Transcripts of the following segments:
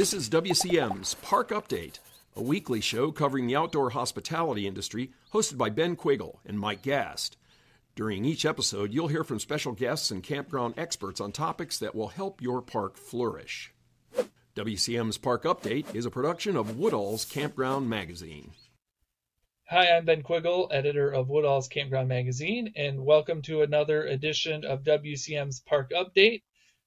This is WCM's Park Update, a weekly show covering the outdoor hospitality industry, hosted by Ben Quiggle and Mike Gast. During each episode, you'll hear from special guests and campground experts on topics that will help your park flourish. WCM's Park Update is a production of Woodall's Campground Magazine. Hi, I'm Ben Quiggle, editor of Woodall's Campground Magazine, and welcome to another edition of WCM's Park Update.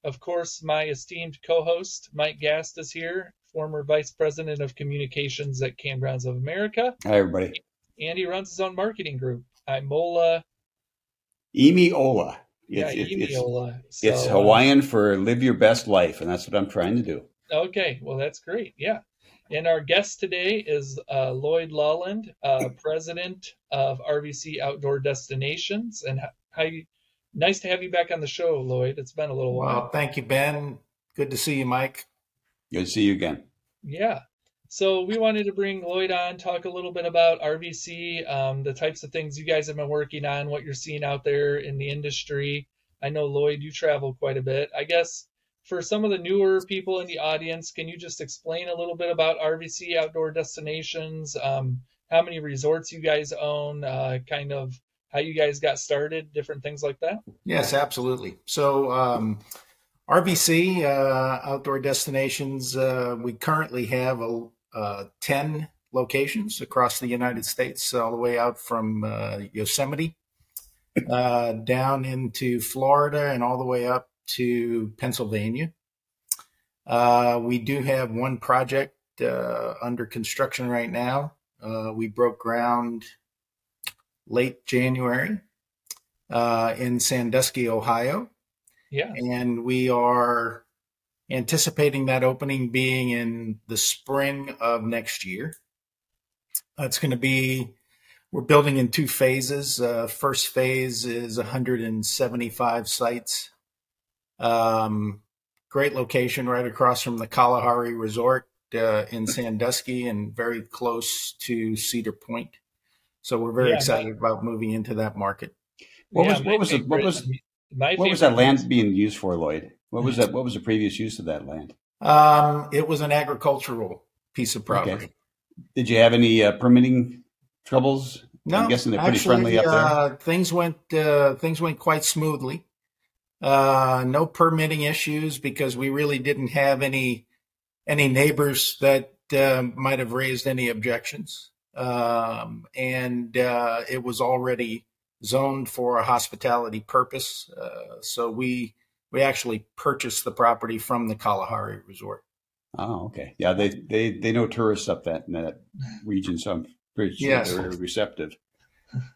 Of course, my esteemed co host, Mike Gast, is here, former vice president of communications at Kampgrounds of America. Hi, everybody. And he runs his own marketing group. I'm Mola. Emiola. Yeah, It's, it's, Emiola. it's, it's So, uh, Hawaiian for live your best life, and that's what I'm trying to do. Okay, well, that's great. Yeah. And our guest today is uh, Lloyd Lauland, uh, president of RVC Outdoor Destinations. And how nice to have you back on the show, Lloyd. It's been a little while. Well, thank you, Ben. Good to see you, Mike. Good to see you again. Yeah. So we wanted to bring Lloyd on, talk a little bit about RVC, um, the types of things you guys have been working on, what you're seeing out there in the industry. I know, Lloyd, you travel quite a bit. I guess for some of the newer people in the audience, can you just explain a little bit about RVC Outdoor Destinations, um, how many resorts you guys own, uh, kind of how you guys got started, different things like that? Yes, absolutely. So, um, uh, Outdoor Destinations, uh, we currently have a, uh, 10 locations across the United States, all the way out from uh, Yosemite uh, down into Florida and all the way up to Pennsylvania. Uh, we do have one project under construction right now. We broke ground late January uh, in Sandusky, Ohio, Yeah. and we are anticipating that opening being in the spring of next year. That's going to be, we're building in two phases. Uh, first phase is 175 sites. Um, great location right across from the Kalahari Resort uh, in Sandusky and very close to Cedar Point. So we're very Yeah, excited about moving into that market. What Yeah, was what was the, what was my what was that favorite- land being used for, Lloyd? What was that? What was the previous use of that land? Um, it was an agricultural piece of property. Okay. Did you have any uh, permitting troubles? No, I'm guessing they're pretty actually, friendly up there. Uh, things went uh, things went quite smoothly. Uh, no permitting issues because we really didn't have any any neighbors that uh, might have raised any objections, um, and uh, it was already zoned for a hospitality purpose. Uh, so we we actually purchased the property from the Kalahari Resort. Oh, okay. Yeah, they they they know tourists up that in that region, so I'm pretty sure Yes. they're receptive.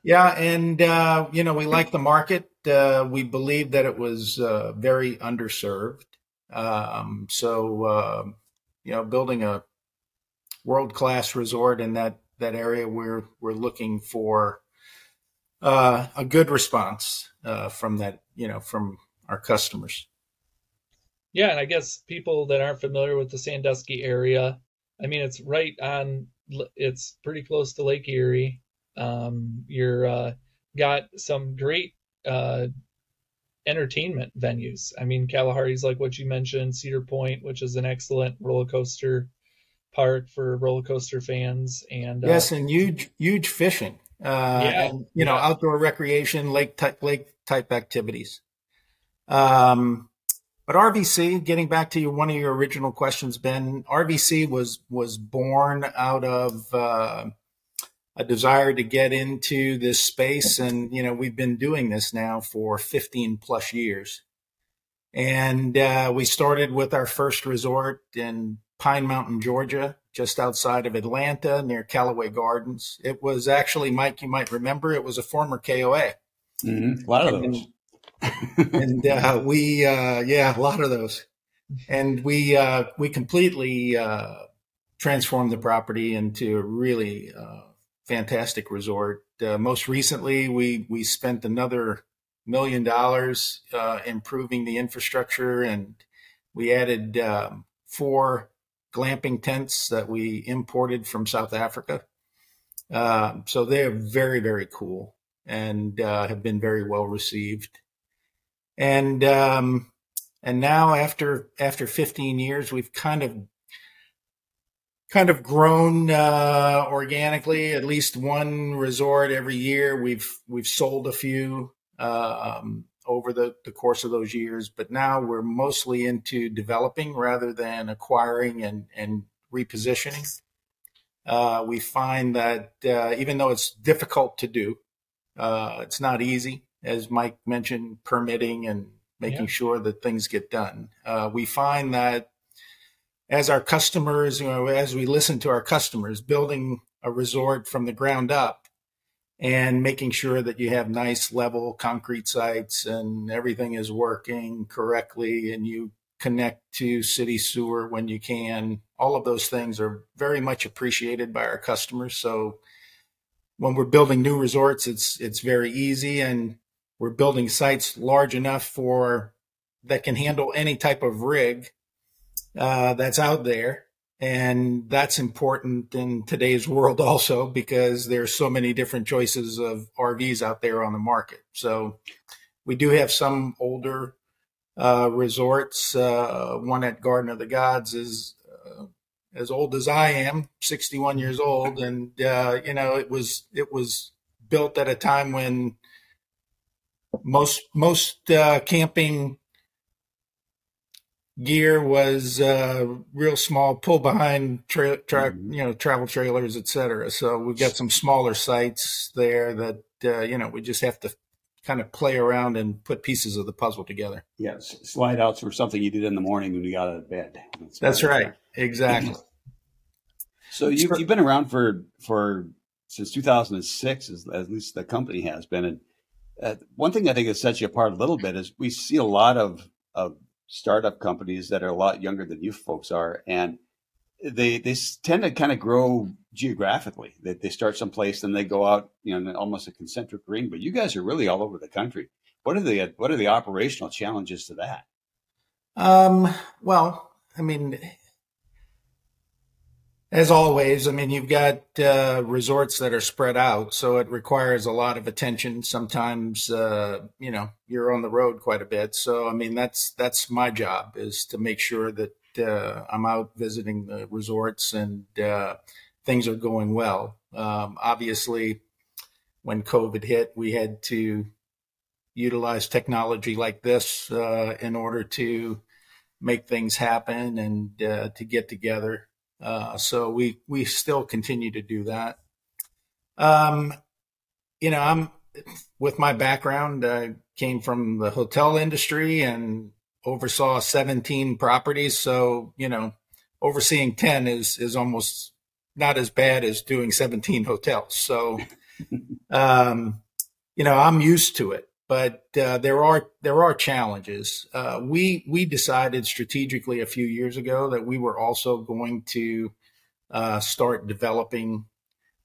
Yeah, and uh, you know we like the market. Uh, we believe that it was uh, very underserved. Um, so uh, you know, building a world class resort in that that area, we're we're looking for uh, a good response uh, from that. You know, from our customers. Yeah, and I guess people that aren't familiar with the Sandusky area, I mean, it's right on, it's pretty close to Lake Erie. Um, you're uh, got some great uh, entertainment venues. I mean, Kalahari's like what you mentioned, Cedar Point, which is an excellent roller coaster park for roller coaster fans, and uh, Yes, and huge huge fishing. Uh, Yeah, and, you know, outdoor recreation, lake type lake type activities. Um, but RVC, getting back to your, one of your original questions, Ben, RVC was was born out of uh, a desire to get into this space, and you know, we've been doing this now for 15 plus years. And uh, we started with our first resort in Pine Mountain, Georgia, just outside of Atlanta near Callaway Gardens. It was actually, Mike, you might remember, it was a former KOA. hmm A lot of those. And uh, we, uh, yeah, a lot of those. And we, uh, we completely uh, transformed the property into a really uh, fantastic resort. Uh, most recently, we, we spent another million dollars uh, improving the infrastructure and we added um, four glamping tents that we imported from South Africa. Uh, so they're very, very cool and uh, have been very well received. And um, and now after after 15 years, we've kind of kind of grown uh, organically. At least one resort every year. We've we've sold a few um, over the, the course of those years, but now we're mostly into developing rather than acquiring and and repositioning. Uh, we find that uh, even though it's difficult to do, uh, it's not easy. As Mike mentioned, permitting and making yeah. sure that things get done. Uh, we find that as our customers, you know, as we listen to our customers, building a resort from the ground up and making sure that you have nice level concrete sites and everything is working correctly and you connect to city sewer when you can. All of those things are very much appreciated by our customers. So when we're building new resorts, it's it's very easy and we're building sites large enough for that can handle any type of rig uh, that's out there. And that's important in today's world also because there's so many different choices of RVs out there on the market. So we do have some older uh, resorts. Uh, one at Garden of the Gods is uh, as old as I am, 61 years old, and uh, you know it was it was built at a time when most most uh, camping gear was uh, real small, pull behind tra- tra- mm-hmm. you know travel trailers, etc. So we've got some smaller sites there that uh, you know we just have to kind of play around and put pieces of the puzzle together. Yes, slide outs were something you did in the morning when you got out of bed. That's, That's right, exactly. so you, you've been around for for since 2006, as, at least the company has been. And uh, one thing I think that sets you apart a little bit is we see a lot of of startup companies that are a lot younger than you folks are, and they they tend to kind of grow geographically. They, they start someplace, then they go out, you know, almost a concentric ring. But you guys are really all over the country. What are the what are the operational challenges to that? Um, well, I mean, as always, I mean, you've got uh, resorts that are spread out, so it requires a lot of attention. Sometimes, uh, you know, you're on the road quite a bit. So, I mean, that's that's my job is to make sure that uh, I'm out visiting the resorts and uh, things are going well. Um, obviously, when COVID hit, we had to utilize technology like this uh, in order to make things happen and uh, to get together uh, so we we still continue to do that. Um, you know, I'm with my background. I came from the hotel industry and oversaw 17 properties. So you know, overseeing 10 is is almost not as bad as doing 17 hotels. So, um, you know, I'm used to it but uh, there are there are challenges. Uh, we we decided strategically a few years ago that we were also going to uh, start developing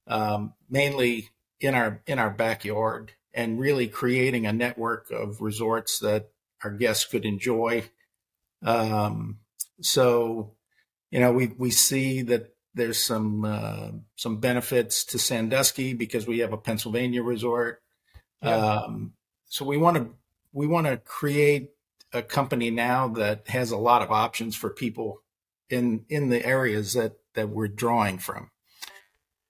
um, mainly in our in our backyard and really creating a network of resorts that our guests could enjoy. Um, so, you know, we we see that there's some uh, some benefits to Sandusky because we have a Pennsylvania resort. Yeah. Um, so we want to we want to create a company now that has a lot of options for people in in the areas that that we're drawing from.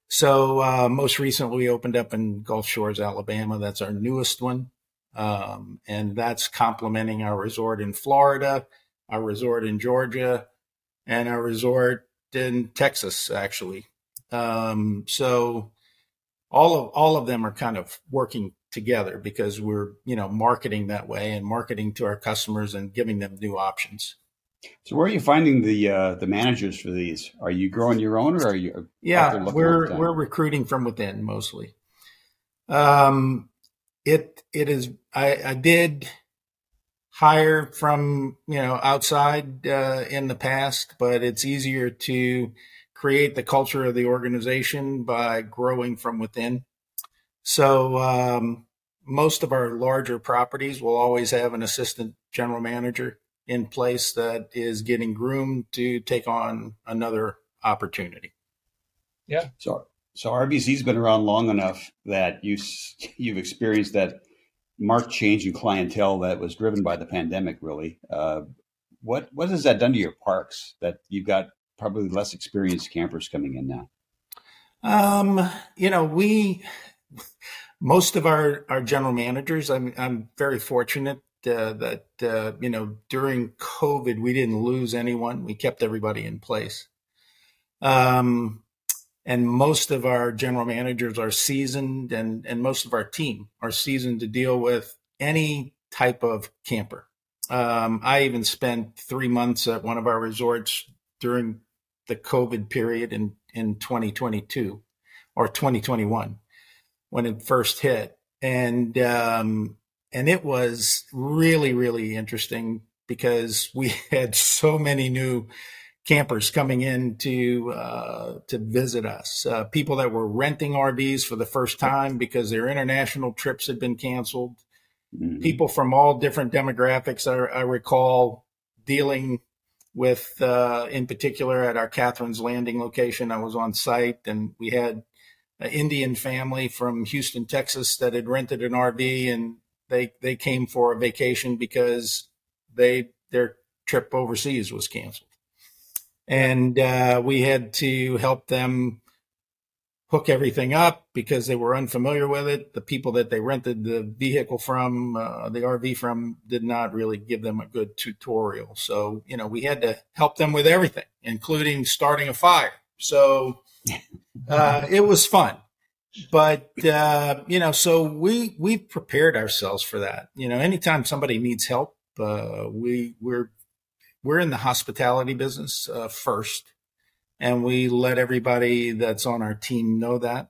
So uh, most recently, we opened up in Gulf Shores, Alabama. That's our newest one, um, and that's complementing our resort in Florida, our resort in Georgia, and our resort in Texas, actually. Um, so all of all of them are kind of working together because we're you know marketing that way and marketing to our customers and giving them new options. So where are you finding the uh, the managers for these? Are you growing your own, or are you? Yeah, we're we're recruiting from within mostly. Um, it it is. I I did hire from you know outside uh, in the past, but it's easier to create the culture of the organization by growing from within. So um, most of our larger properties will always have an assistant general manager in place that is getting groomed to take on another opportunity. Yeah. So so RVC's been around long enough that you you've experienced that marked change in clientele that was driven by the pandemic. Really, uh, what what has that done to your parks? That you've got probably less experienced campers coming in now? Um, you know, we most of our our general managers. I'm I'm very fortunate uh, that uh, you know during COVID we didn't lose anyone. We kept everybody in place. Um, and most of our general managers are seasoned, and and most of our team are seasoned to deal with any type of camper. Um, I even spent three months at one of our resorts during the COVID period in in 2022 or 2021 when it first hit, and um, and it was really really interesting because we had so many new campers coming in to uh, to visit us. Uh, people that were renting RVs for the first time because their international trips had been canceled. Mm-hmm. People from all different demographics. I, I recall dealing with, uh, in particular, at our Catherine's Landing location. I was on site, and we had an Indian family from Houston, Texas, that had rented an RV, and they they came for a vacation because they their trip overseas was canceled and uh, we had to help them hook everything up because they were unfamiliar with it. The people that they rented the vehicle from, uh, the RV from, did not really give them a good tutorial. So, you know, we had to help them with everything, including starting a fire. So uh, it was fun. But uh, you know, so we we prepared ourselves for that. You know, anytime somebody needs help, uh, we we're we're in the hospitality business uh, first, and we let everybody that's on our team know that.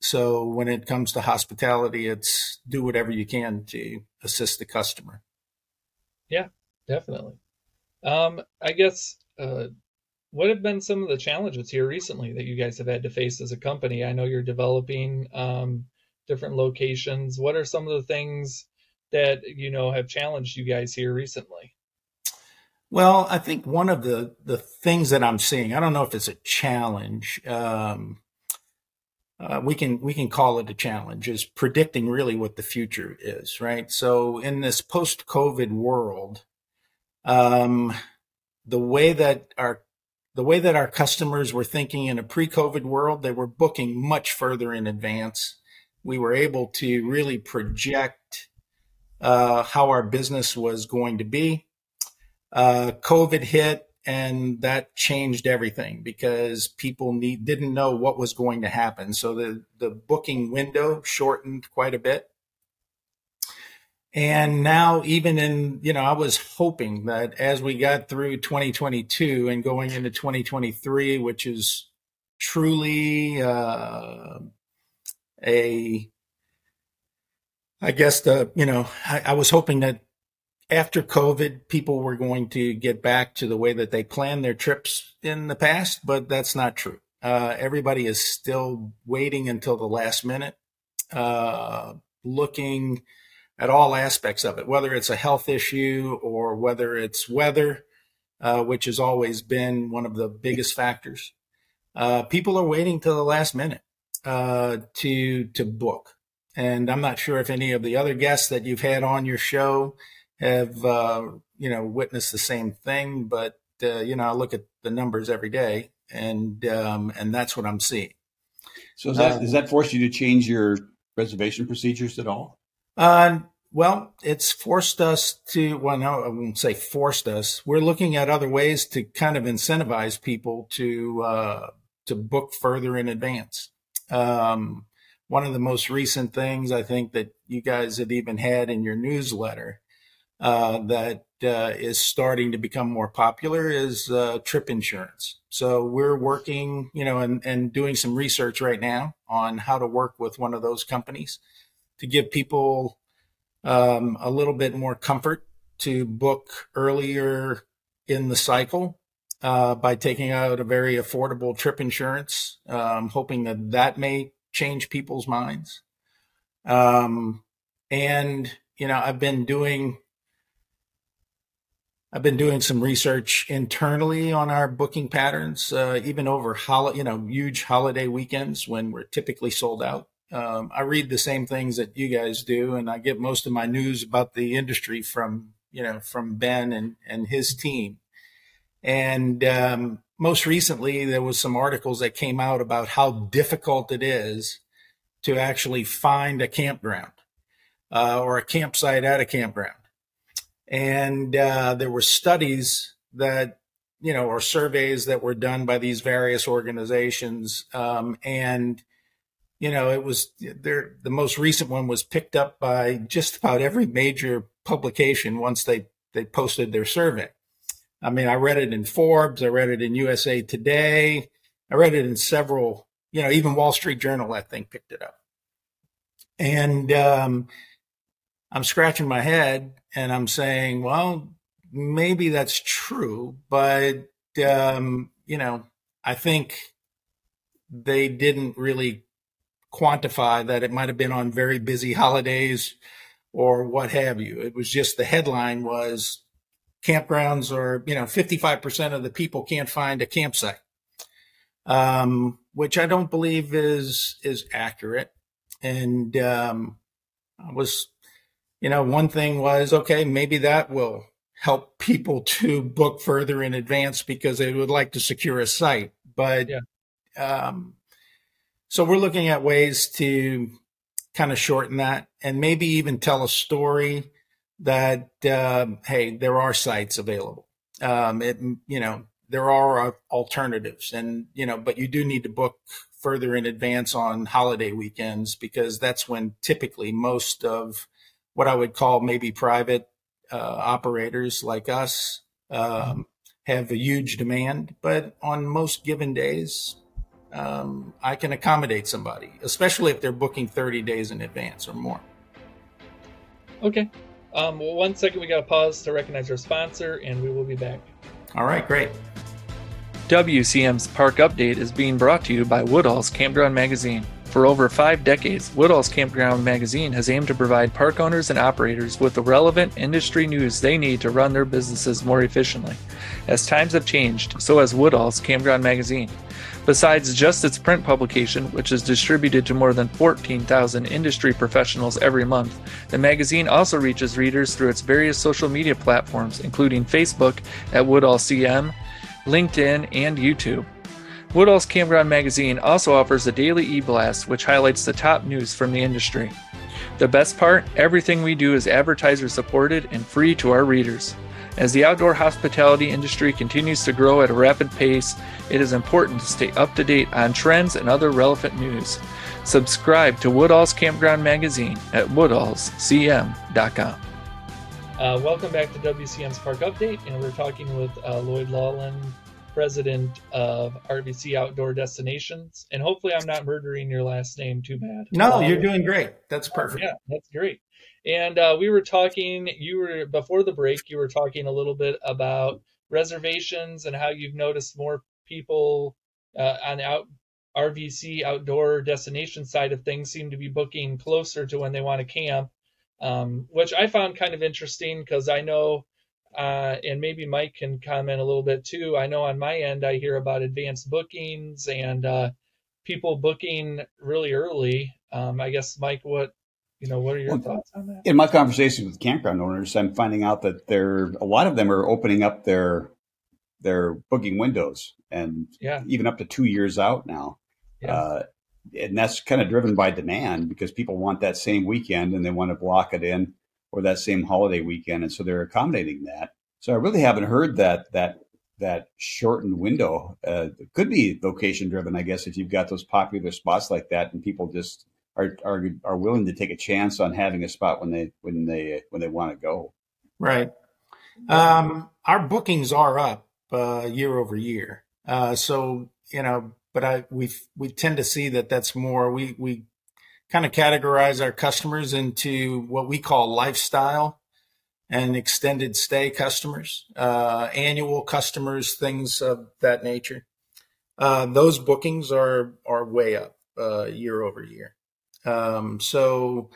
So when it comes to hospitality, it's do whatever you can to assist the customer. Yeah, definitely. Um, I guess uh, what have been some of the challenges here recently that you guys have had to face as a company? I know you're developing um, different locations. What are some of the things that you know have challenged you guys here recently? Well, I think one of the the things that I'm seeing, I don't know if it's a challenge. Um, uh, we can we can call it a challenge is predicting really what the future is, right? So in this post COVID world, um, the way that our the way that our customers were thinking in a pre COVID world, they were booking much further in advance. We were able to really project uh, how our business was going to be uh, COVID hit and that changed everything because people need, didn't know what was going to happen. So the, the booking window shortened quite a bit. And now, even in, you know, I was hoping that as we got through 2022 and going into 2023, which is truly uh, a, I guess the, you know, I, I was hoping that after COVID, people were going to get back to the way that they planned their trips in the past, but that's not true. Uh, everybody is still waiting until the last minute, uh, looking at all aspects of it, whether it's a health issue or whether it's weather, uh, which has always been one of the biggest factors. Uh, people are waiting till the last minute uh, to to book, and I'm not sure if any of the other guests that you've had on your show have uh, you know witnessed the same thing, but uh, you know I look at the numbers every day, and um, and that's what I'm seeing. So is that um, does that force you to change your reservation procedures at all? Well, it's forced us to. Well, no, I won't say forced us. We're looking at other ways to kind of incentivize people to uh, to book further in advance. Um, one of the most recent things I think that you guys have even had in your newsletter uh, that uh, is starting to become more popular is uh, trip insurance. So we're working, you know, and, and doing some research right now on how to work with one of those companies to give people um, a little bit more comfort to book earlier in the cycle uh, by taking out a very affordable trip insurance, um, hoping that that may change people's minds. Um, and, you know, I've been doing I've been doing some research internally on our booking patterns, uh, even over hol- you know huge holiday weekends when we're typically sold out. Um, I read the same things that you guys do, and I get most of my news about the industry from you know from Ben and and his team. And um, most recently, there was some articles that came out about how difficult it is to actually find a campground uh, or a campsite at a campground. And uh, there were studies that, you know, or surveys that were done by these various organizations. Um, and, you know, it was there. The most recent one was picked up by just about every major publication once they, they posted their survey. I mean, I read it in Forbes, I read it in USA Today, I read it in several, you know, even Wall Street Journal, I think, picked it up. And um, I'm scratching my head and I'm saying, well, maybe that's true, but, um, you know, I think they didn't really quantify that it might have been on very busy holidays or what have you. It was just the headline was campgrounds are, you know, 55% of the people can't find a campsite, um, which I don't believe is, is accurate. And, um, I was, you know, one thing was, okay, maybe that will help people to book further in advance because they would like to secure a site. But, yeah. um, so we're looking at ways to kind of shorten that and maybe even tell a story that um, hey, there are sites available. Um, it you know there are alternatives, and you know, but you do need to book further in advance on holiday weekends because that's when typically most of what I would call maybe private uh, operators like us um, have a huge demand. But on most given days, um, I can accommodate somebody, especially if they're booking 30 days in advance or more. Okay. Um, well, one second, we got to pause to recognize our sponsor, and we will be back. All right, great. WCM's Park Update is being brought to you by Woodall's Campground Magazine. For over five decades, Woodall's Campground Magazine has aimed to provide park owners and operators with the relevant industry news they need to run their businesses more efficiently. As times have changed, so has Woodall's Campground Magazine. Besides just its print publication, which is distributed to more than 14,000 industry professionals every month, the magazine also reaches readers through its various social media platforms, including Facebook at Woodall CM, LinkedIn, and YouTube. Woodall's Campground magazine also offers a daily e blast which highlights the top news from the industry. The best part everything we do is advertiser supported and free to our readers. As the outdoor hospitality industry continues to grow at a rapid pace, it is important to stay up to date on trends and other relevant news. Subscribe to Woodall's Campground Magazine at woodallscm.com. Uh, welcome back to WCM's Park Update, and we're talking with uh, Lloyd Lawlin, president of RVC Outdoor Destinations. And hopefully, I'm not murdering your last name too bad. No, um, you're doing great. That's perfect. Yeah, that's great. And uh, we were talking, you were, before the break, you were talking a little bit about reservations and how you've noticed more people uh, on out RVC outdoor destination side of things seem to be booking closer to when they want to camp, um, which I found kind of interesting because I know, uh, and maybe Mike can comment a little bit too. I know on my end, I hear about advanced bookings and uh, people booking really early. Um, I guess, Mike, what you know, what are your well, thoughts on that? In my conversations with campground owners, I'm finding out that there a lot of them are opening up their their booking windows and yeah. even up to two years out now. Yeah. Uh, and that's kind of driven by demand because people want that same weekend and they want to block it in or that same holiday weekend. And so they're accommodating that. So I really haven't heard that, that, that shortened window. Uh, could be location driven, I guess, if you've got those popular spots like that and people just are, are are willing to take a chance on having a spot when they when they when they want to go. Right. Um, our bookings are up uh, year over year. Uh, so you know, but I we we tend to see that that's more we we kind of categorize our customers into what we call lifestyle and extended stay customers, uh, annual customers, things of that nature. Uh, those bookings are are way up uh, year over year. Um, so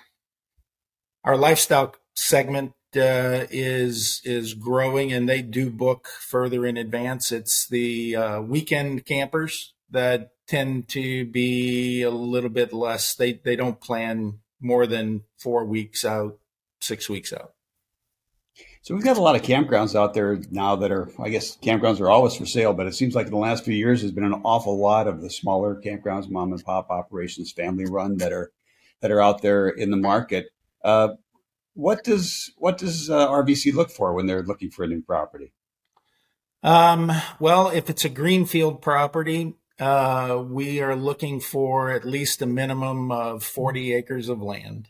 our lifestyle segment uh, is is growing, and they do book further in advance. It's the uh, weekend campers that tend to be a little bit less. They they don't plan more than four weeks out, six weeks out. So we've got a lot of campgrounds out there now that are, I guess, campgrounds are always for sale, but it seems like in the last few years, there's been an awful lot of the smaller campgrounds, mom and pop operations, family run that are that are out there in the market. Uh, what does what does uh, RVC look for when they're looking for a new property? Um, well, if it's a greenfield property, uh, we are looking for at least a minimum of 40 acres of land.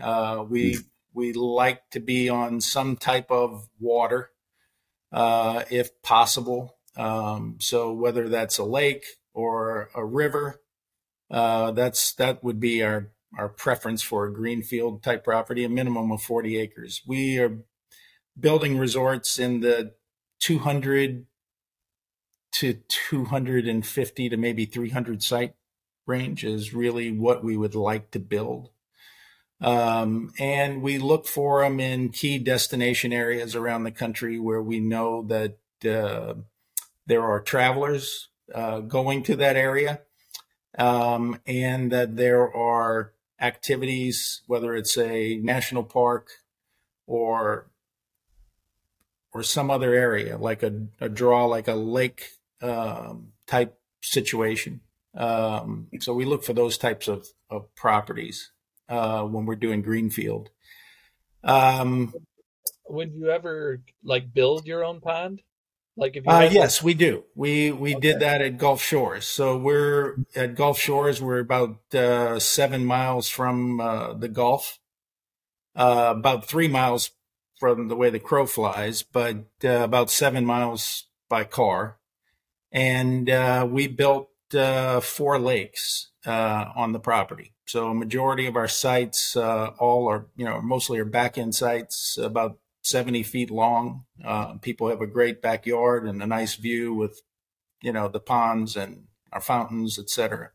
Uh, we we like to be on some type of water, uh, if possible. Um, so whether that's a lake or a river, uh, that's that would be our our preference for a greenfield type property, a minimum of 40 acres. We are building resorts in the 200 to 250 to maybe 300 site range is really what we would like to build. Um, and we look for them in key destination areas around the country where we know that uh, there are travelers uh, going to that area um, and that there are activities, whether it's a national park or or some other area like a, a draw like a lake um, type situation. Um, so we look for those types of, of properties uh, when we're doing greenfield. Um, Would you ever like build your own pond? Like if you uh, yes, we do. We we okay. did that at Gulf Shores. So we're at Gulf Shores. We're about uh, seven miles from uh, the Gulf, uh, about three miles from the way the crow flies, but uh, about seven miles by car. And uh, we built four lakes on the property. So a majority of our sites, all are you know mostly are back end sites, about 70 feet long. Uh, people have a great backyard and a nice view with, you know, the ponds and our fountains, etc.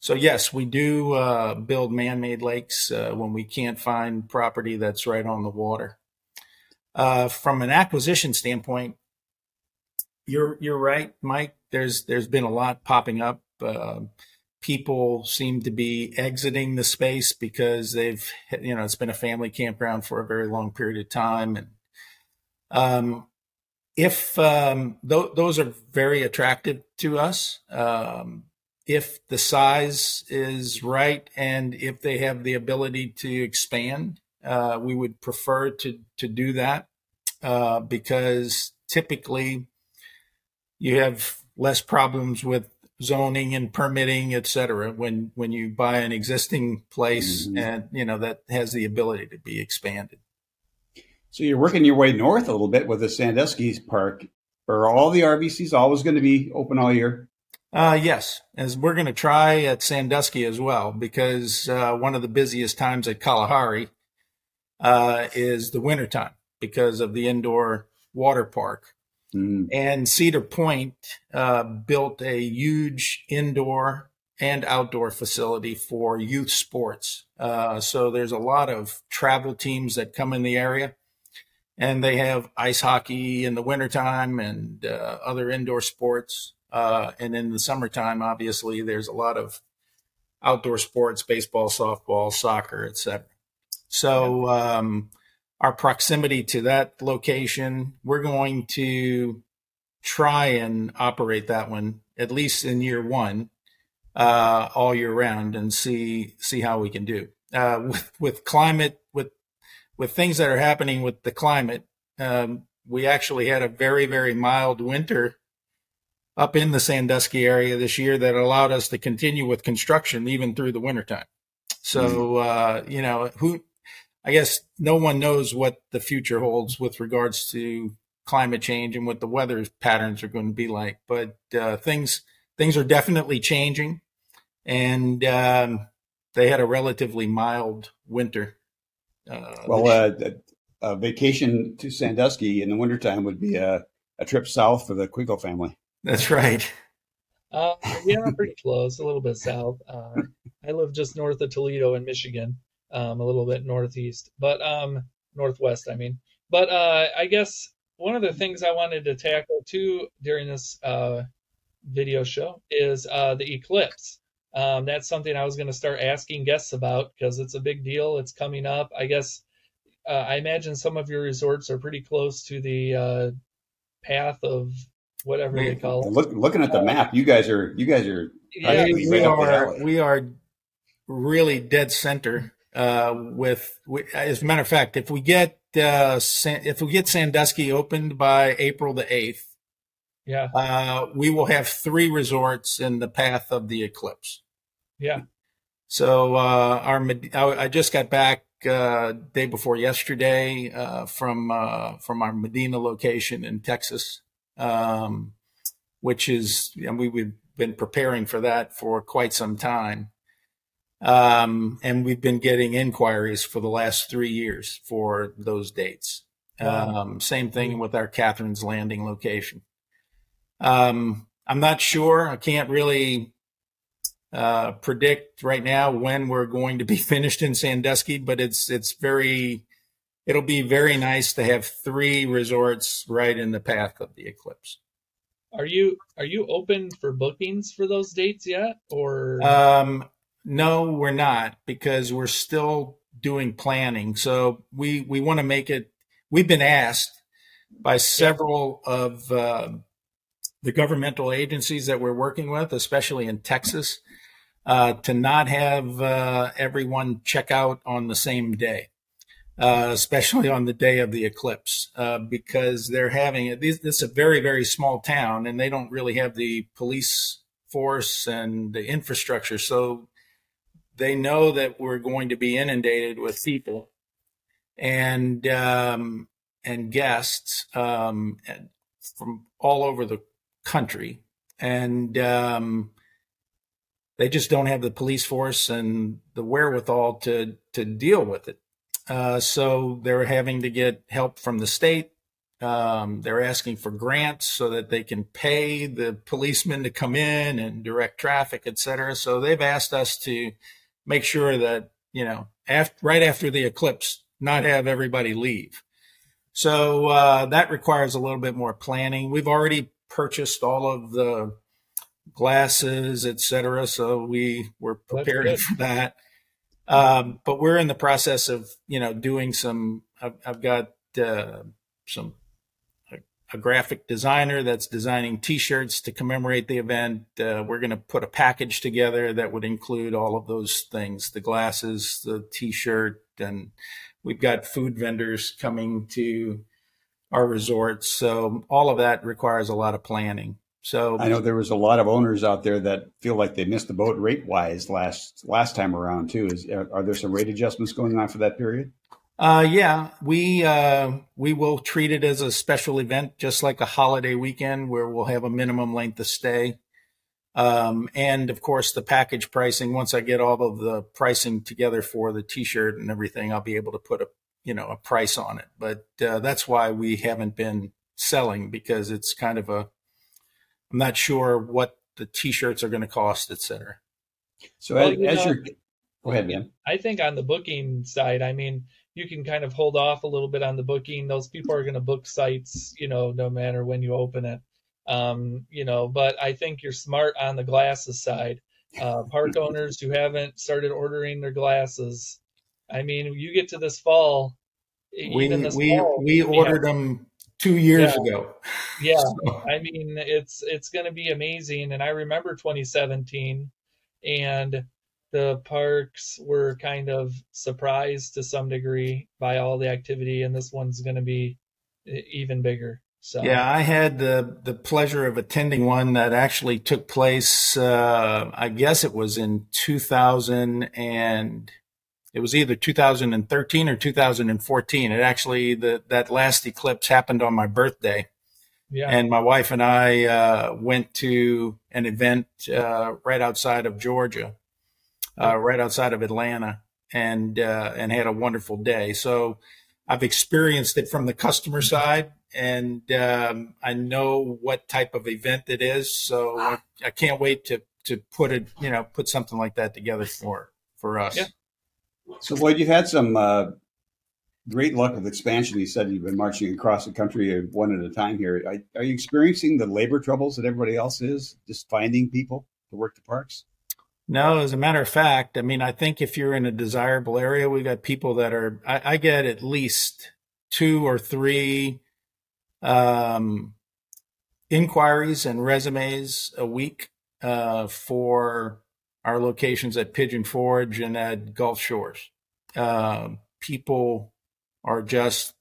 So yes, we do uh, build man-made lakes uh, when we can't find property that's right on the water. Uh, from an acquisition standpoint, you're you're right, Mike. There's there's been a lot popping up. Uh, people seem to be exiting the space because they've you know it's been a family campground for a very long period of time and um, if um, th- those are very attractive to us um, if the size is right and if they have the ability to expand uh, we would prefer to to do that uh, because typically you have less problems with zoning and permitting, et cetera, when, when you buy an existing place mm-hmm. and, you know, that has the ability to be expanded. So you're working your way north a little bit with the Sandusky Park. Are all the RVCs always going to be open all year? Uh, yes, as we're going to try at Sandusky as well, because uh, one of the busiest times at Kalahari uh, is the wintertime because of the indoor water park. Mm. And Cedar Point uh, built a huge indoor and outdoor facility for youth sports. Uh, so there's a lot of travel teams that come in the area, and they have ice hockey in the wintertime and uh, other indoor sports. Uh, and in the summertime, obviously, there's a lot of outdoor sports, baseball, softball, soccer, etc. So um, our proximity to that location, we're going to try and operate that one at least in year one, uh, all year round, and see see how we can do. Uh, with with climate, with with things that are happening with the climate, um, we actually had a very very mild winter up in the Sandusky area this year that allowed us to continue with construction even through the wintertime. So mm-hmm. uh, you know who I guess no one knows what the future holds with regards to climate change and what the weather patterns are going to be like. But uh, things things are definitely changing, and um, they had a relatively mild winter. Uh, well, uh, a vacation to Sandusky in the wintertime would be a, a trip south for the Quiggle family. That's right. Uh, yeah, pretty close, a little bit south. Uh, I live just north of Toledo in Michigan, um, a little bit northeast, but um, northwest, I mean. But uh, I guess one of the things I wanted to tackle too during this uh, video show is uh, the eclipse. Um, that's something I was going to start asking guests about because it's a big deal. It's coming up. I guess uh, I imagine some of your resorts are pretty close to the uh, path of whatever they call it. Look, looking at the map, you guys are you guys are Yeah, we, we are we are really dead center uh, with, we, as a matter of fact, if we get uh, San, if we get Sandusky opened by April the eighth, yeah, uh, we will have three resorts in the path of the eclipse. yeah, So uh, our I just got back uh, day before yesterday uh, from uh, from our Medina location in Texas, um, which is and we, we've been preparing for that for quite some time, um, and we've been getting inquiries for the last three years for those dates. Wow. Um, same thing with our Catherine's Landing location. Um, I'm not sure. I can't really uh, predict right now when we're going to be finished in Sandusky, but it's it's very it'll be very nice to have three resorts right in the path of the eclipse. Are you are you open for bookings for those dates yet, or Um, no, we're not because we're still doing planning. So we we want to make it. We've been asked by several of uh, the governmental agencies that we're working with, especially in Texas, uh, to not have uh, everyone check out on the same day. Uh, especially on the day of the eclipse, uh, because they're having it. This, is a very, very small town, and they don't really have the police force and the infrastructure. So they know that we're going to be inundated with people and um, and guests um, from all over the country, and um, they just don't have the police force and the wherewithal to to deal with it. Uh, so they're having to get help from the state. Um, they're asking for grants so that they can pay the policemen to come in and direct traffic, et cetera. So they've asked us to make sure that you know after, right after the eclipse, not have everybody leave. So uh, that requires a little bit more planning. We've already purchased all of the glasses, et cetera. So we were prepared for that. Um, but we're in the process of, you know, doing some, I've, I've got uh, some, a, graphic designer that's designing t-shirts to commemorate the event. Uh, we're going to put a package together that would include all of those things, the glasses, the t-shirt, and we've got food vendors coming to our resorts. So all of that requires a lot of planning. So I know there was a lot of owners out there that feel like they missed the boat rate wise last last time around too. Is are there some rate adjustments going on for that period? Uh, yeah, we uh, we will treat it as a special event, just like a holiday weekend, where we'll have a minimum length of stay, um, and of course the package pricing. Once I get all of the pricing together for the T-shirt and everything, I'll be able to put a you know a price on it. But uh, that's why we haven't been selling because it's kind of a I'm not sure what the T-shirts are going to cost, et cetera. So Well, as, you as know- you're go ahead, man. I think on the booking side, I mean, you can kind of hold off a little bit on the booking. Those people are going to book sites, you know, no matter when you open it. Um, you know, but I think you're smart on the glasses side. Uh, park owners who haven't started ordering their glasses, I mean, you get to this fall, We this we fall, we ordered them two years Yeah. ago. Yeah, So- I mean, it's it's going to be amazing. And I remember 2017, and the parks were kind of surprised to some degree by all the activity, and this one's going to be even bigger. So Yeah, I had the the pleasure of attending one that actually took place. Uh, I guess it was in 2000 and it was either 2013 or 2014. It actually the that last eclipse happened on my birthday, yeah, and my wife and I uh, went to an event uh, right outside of Georgia, uh, right outside of Atlanta, and uh, and had a wonderful day. So I've experienced it from the customer side, and um, I know what type of event it is. So I, I can't wait to to put it, you know, put something like that together for for us. Yeah. So Lloyd, you've had some uh, great luck with expansion. You said you've been marching across the country one at a time here. Are, are you experiencing the labor troubles that everybody else is, just finding people to work the parks? No, as a matter of fact, I mean, I think if you're in a desirable area, we've got people that are. I, I get at least two or three um, inquiries and resumes a week uh, for our locations at Pigeon Forge and at Gulf Shores. Uh, people are just,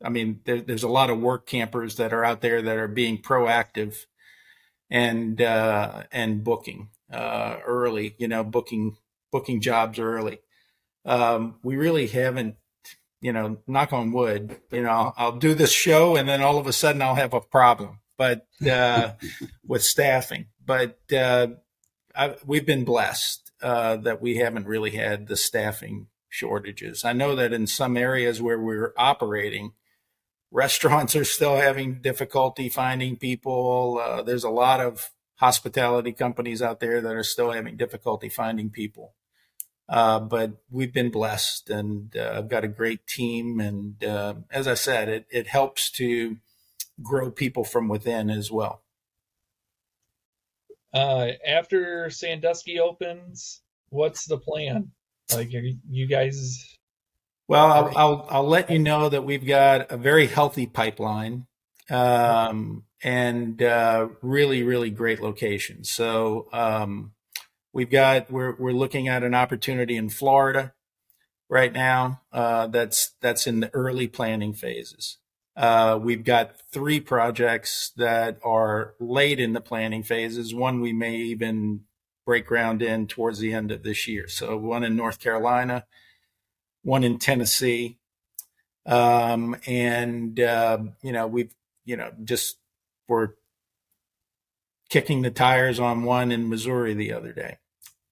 I mean, there, there's a lot of work campers that are out there that are being proactive and uh, and booking uh, early, you know, booking booking jobs early. Um, we really haven't, you know, knock on wood. You know, I'll, do this show and then all of a sudden I'll have a problem, but uh, with staffing. But uh, I, we've been blessed uh, that we haven't really had the staffing shortages. I know that in some areas where we're operating, restaurants are still having difficulty finding people. Uh, there's a lot of hospitality companies out there that are still having difficulty finding people. Uh, but we've been blessed and uh, I've got a great team. And uh, as I said, it, it helps to grow people from within as well. Uh, after Sandusky opens, what's the plan? Like, you guys? Well, I'll, I'll, I'll let you know that we've got a very healthy pipeline, um, and uh, really, really great location. So um, we've got we're we're looking at an opportunity in Florida right now. Uh, that's that's in the early planning phases. Uh, we've got three projects that are late in the planning phases. One we may even break ground in towards the end of this year. So one in North Carolina, one in Tennessee, um, and uh, you know we've you know just we're kicking the tires on one in Missouri the other day.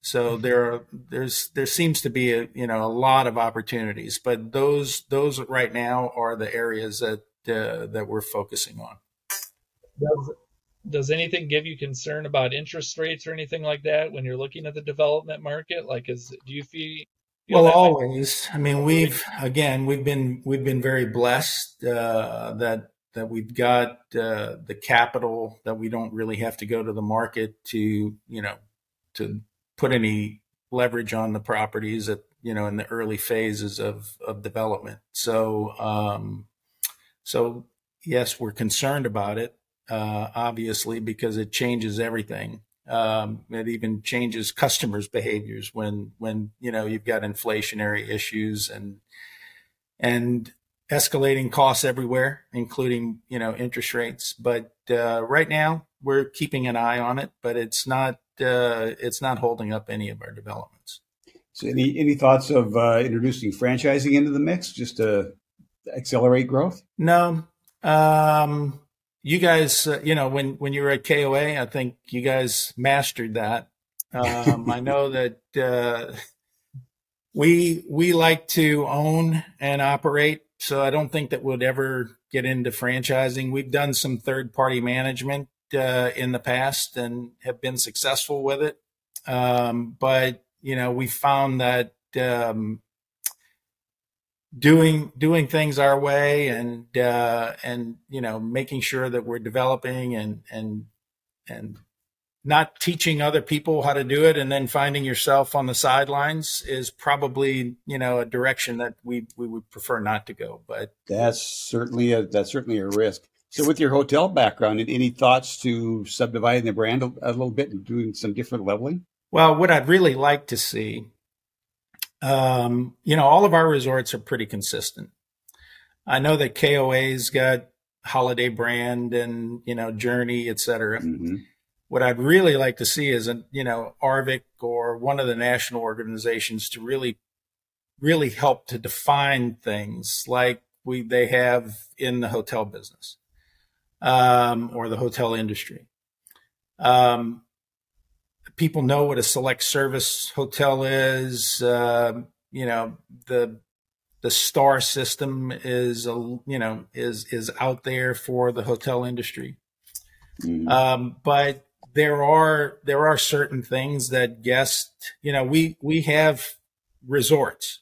So mm-hmm. there are there's there seems to be a you know a lot of opportunities, but those those right now are the areas that uh, that we're focusing on. Does, does anything give you concern about interest rates or anything like that when you're looking at the development market? Like, is do you feel? well, always. I mean, we've again we've been we've been very blessed uh, that that we've got uh, the capital that we don't really have to go to the market to you know to put any leverage on the properties at you know in the early phases of of development. So um, so, yes, we're concerned about it, uh, obviously, because it changes everything. Um, it even changes customers' behaviors when, when you know you've got inflationary issues and and escalating costs everywhere, including you know interest rates. But uh, right now, we're keeping an eye on it, but it's not uh, it's not holding up any of our developments. So, any any thoughts of uh, introducing franchising into the mix, just to accelerate growth? No. Um, you guys, uh, you know, when, when you were at KOA, I think you guys mastered that. Um, I know that, uh, we, we like to own and operate. So I don't think that we'd ever get into franchising. We've done some third party management, uh, in the past and have been successful with it. Um, but, you know, we found that, um, doing doing things our way and uh, and you know making sure that we're developing and and and not teaching other people how to do it and then finding yourself on the sidelines is probably you know a direction that we we would prefer not to go but that's certainly a that's certainly a risk so with your hotel background any thoughts to subdividing the brand a, a little bit and doing some different leveling well what i'd really like to see um, you know, all of our resorts are pretty consistent. I know that KOA's got Holiday Brand and you know Journey, et cetera. Mm-hmm. What I'd really like to see is a you know ARVC or one of the national organizations to really, really help to define things like we they have in the hotel business um, or the hotel industry. Um, people know what a select service hotel is. Uh, you know, the the star system is a you know is is out there for the hotel industry. Mm-hmm. Um, but there are there are certain things that guests, you know, we we have resorts.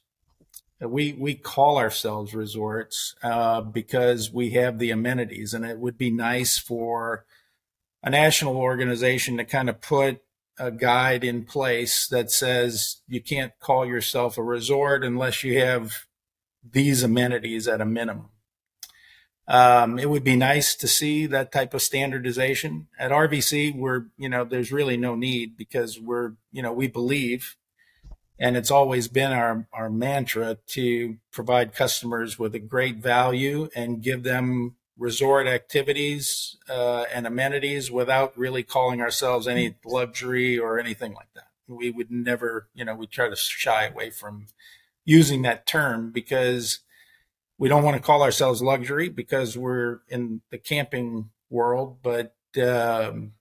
We we call ourselves resorts uh, because we have the amenities, and it would be nice for a national organization to kind of put a guide in place that says you can't call yourself a resort unless you have these amenities at a minimum. Um, it would be nice to see that type of standardization at RVC. We're, you know, there's really no need because we're, you know, we believe, and it's always been our our mantra to provide customers with a great value and give them resort activities uh, and amenities without really calling ourselves any luxury or anything like that. We would never, you know, we try to shy away from using that term because we don't want to call ourselves luxury because we're in the camping world, but um,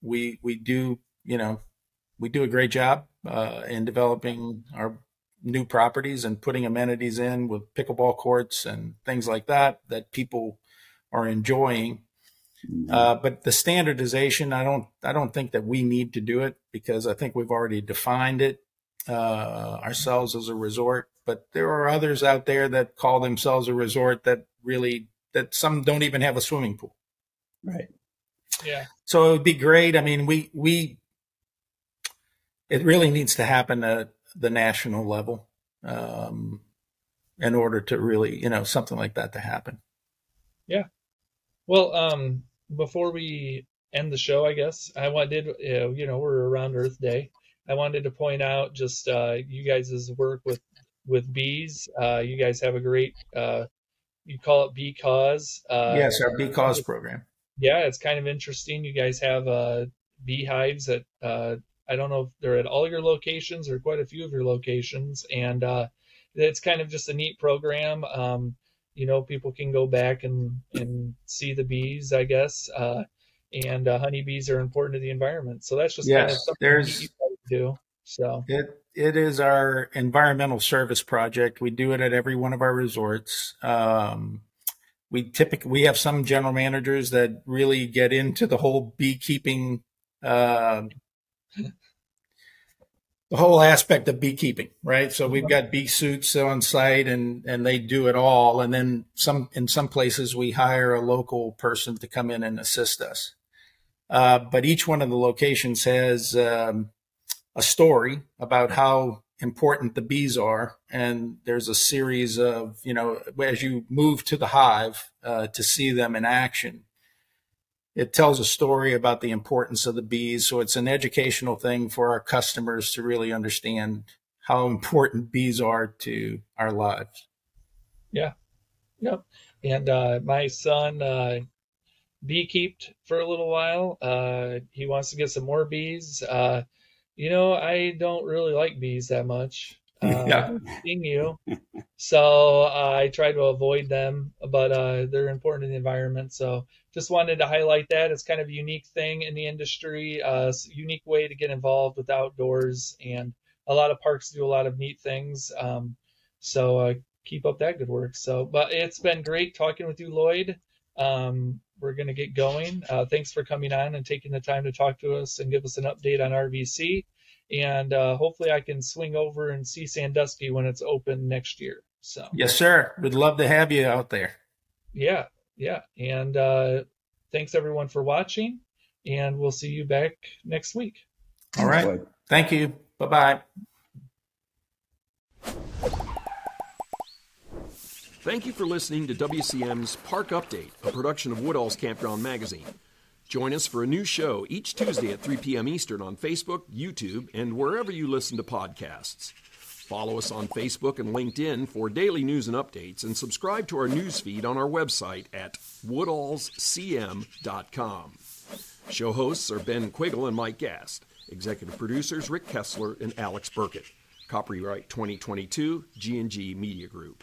we we do, you know, we do a great job uh, in developing our new properties and putting amenities in with pickleball courts and things like that that people are enjoying. Mm-hmm. Uh, but the standardization, I don't, I don't think that we need to do it because I think we've already defined it uh, ourselves as a resort. But there are others out there that call themselves a resort that really that some don't even have a swimming pool. Right. Yeah. So it would be great. I mean, we we it really needs to happen at the national level um, in order to really, you know, something like that to happen. Yeah. Well, um, before we end the show, I guess I wanted, uh, you know, we're around Earth Day. I wanted to point out just uh, you guys' work with with bees. Uh, you guys have a great, uh, you call it Bee Cause. Uh, yes, our Bee Cause program. Yeah, it's kind of interesting. You guys have uh, beehives at uh, I don't know if they're at all your locations or quite a few of your locations, and uh, it's kind of just a neat program. Um, you know, people can go back and and see the bees, I guess. Uh, and uh, honeybees are important to the environment, so that's just yes, kind of something there's you do. So it it is our environmental service project. We do it at every one of our resorts. Um, we typically we have some general managers that really get into the whole beekeeping uh, the whole aspect of beekeeping, right? So we've got bee suits on site and, and they do it all. And then some, in some places we hire a local person to come in and assist us. Uh, but each one of the locations has, um, a story about how important the bees are. And there's a series of, you know, as you move to the hive, uh, to see them in action, it tells a story about the importance of the bees. So it's an educational thing for our customers to really understand how important bees are to our lives. Yeah. Yep. And uh, my son uh, beekeeped for a little while. Uh, he wants to get some more bees. You know, I don't really like bees that much. Uh, yeah. Seeing you. So uh, I try to avoid them, but uh, they're important in the environment. So just wanted to highlight that. It's kind of a unique thing in the industry, uh, unique way to get involved with outdoors, and a lot of parks do a lot of neat things. Um, so uh, keep up that good work. So, but it's been great talking with you, Lloyd. Um, we're going to get going. Uh, thanks for coming on and taking the time to talk to us and give us an update on RVC and uh, hopefully I can swing over and see Sandusky when it's open next year. So yes, sir. We'd love to have you out there. Yeah, yeah, and uh, thanks everyone for watching, and we'll see you back next week. All right. Thank you. Bye bye. Thank you for listening to WCM's Park Update, a production of Woodall's Campground Magazine. Join us for a new show each Tuesday at 3 p.m. Eastern on Facebook, YouTube, and wherever you listen to podcasts. Follow us on Facebook and LinkedIn for daily news and updates, and subscribe to our news feed on our website at woodallscm.com. Show hosts are Ben Quiggle and Mike Gast. Executive producers Rick Kessler and Alex Burkett. Copyright 2022 G&G Media Group.